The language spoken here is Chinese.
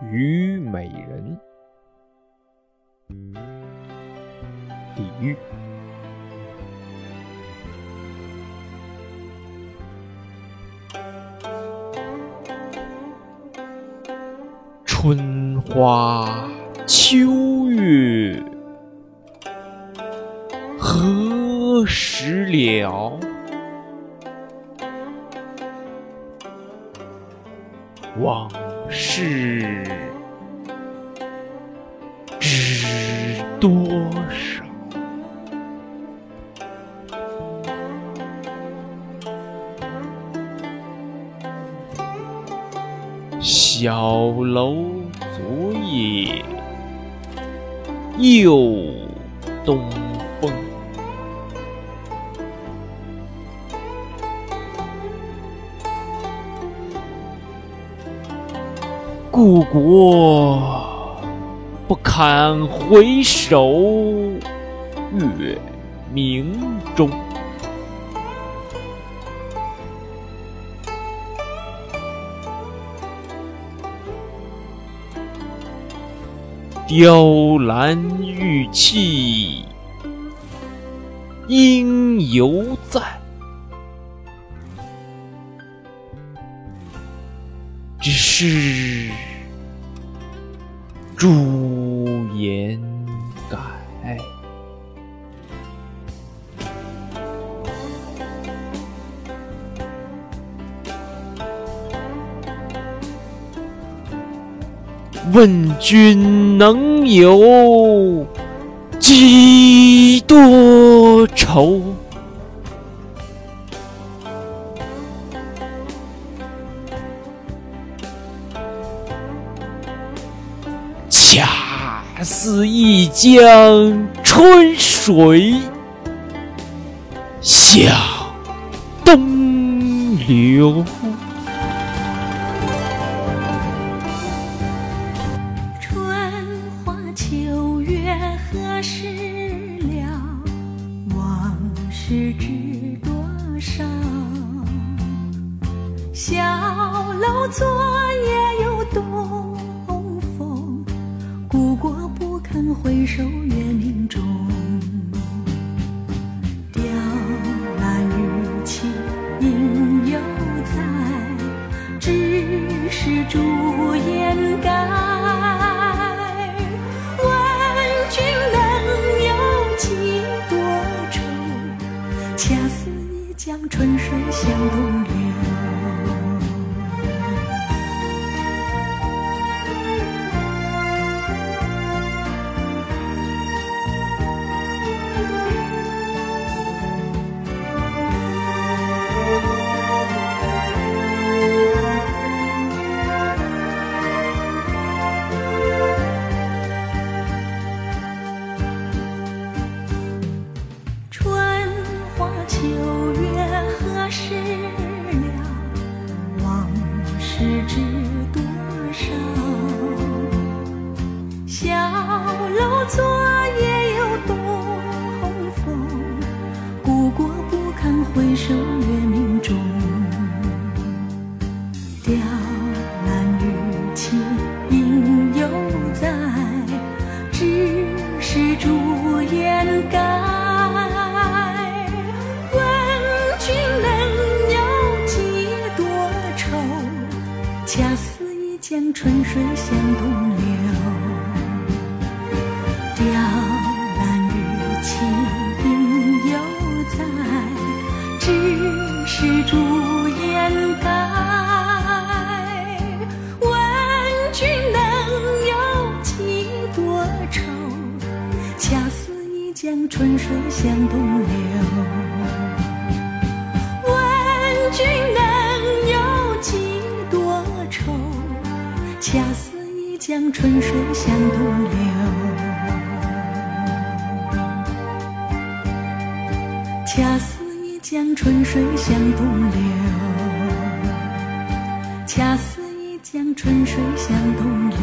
虞美人，李煜。春花秋月何时了？往事知多少？小楼昨夜又东风。故国不堪回首月明中。雕栏玉砌应犹在，只是朱颜改。问君能有几多愁？恰似一江春水向东流。春花秋月何时了？往事知多少？小楼昨夜回首月明中。回首月明中。雕栏玉砌应犹在，只是朱颜改。问君能有几多愁恰似一江春水向春水向东流。问君能有几多愁恰似一江春水向东流，恰似一江春水向东流，恰似一江春水向东流。